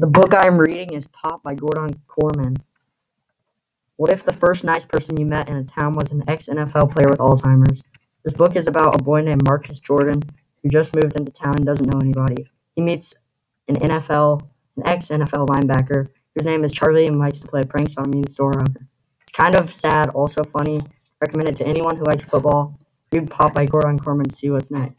The book I am reading is Pop by Gordon Korman. What if the first nice person you met in a town was an ex NFL player with Alzheimer's? This book is about a boy named Marcus Jordan who just moved into town and doesn't know anybody. He meets an NFL, an ex NFL linebacker whose name is Charlie and likes to play pranks on a mean store owner. It's kind of sad, also funny. Recommend it to anyone who likes football. Read Pop by Gordon Korman to see what's next.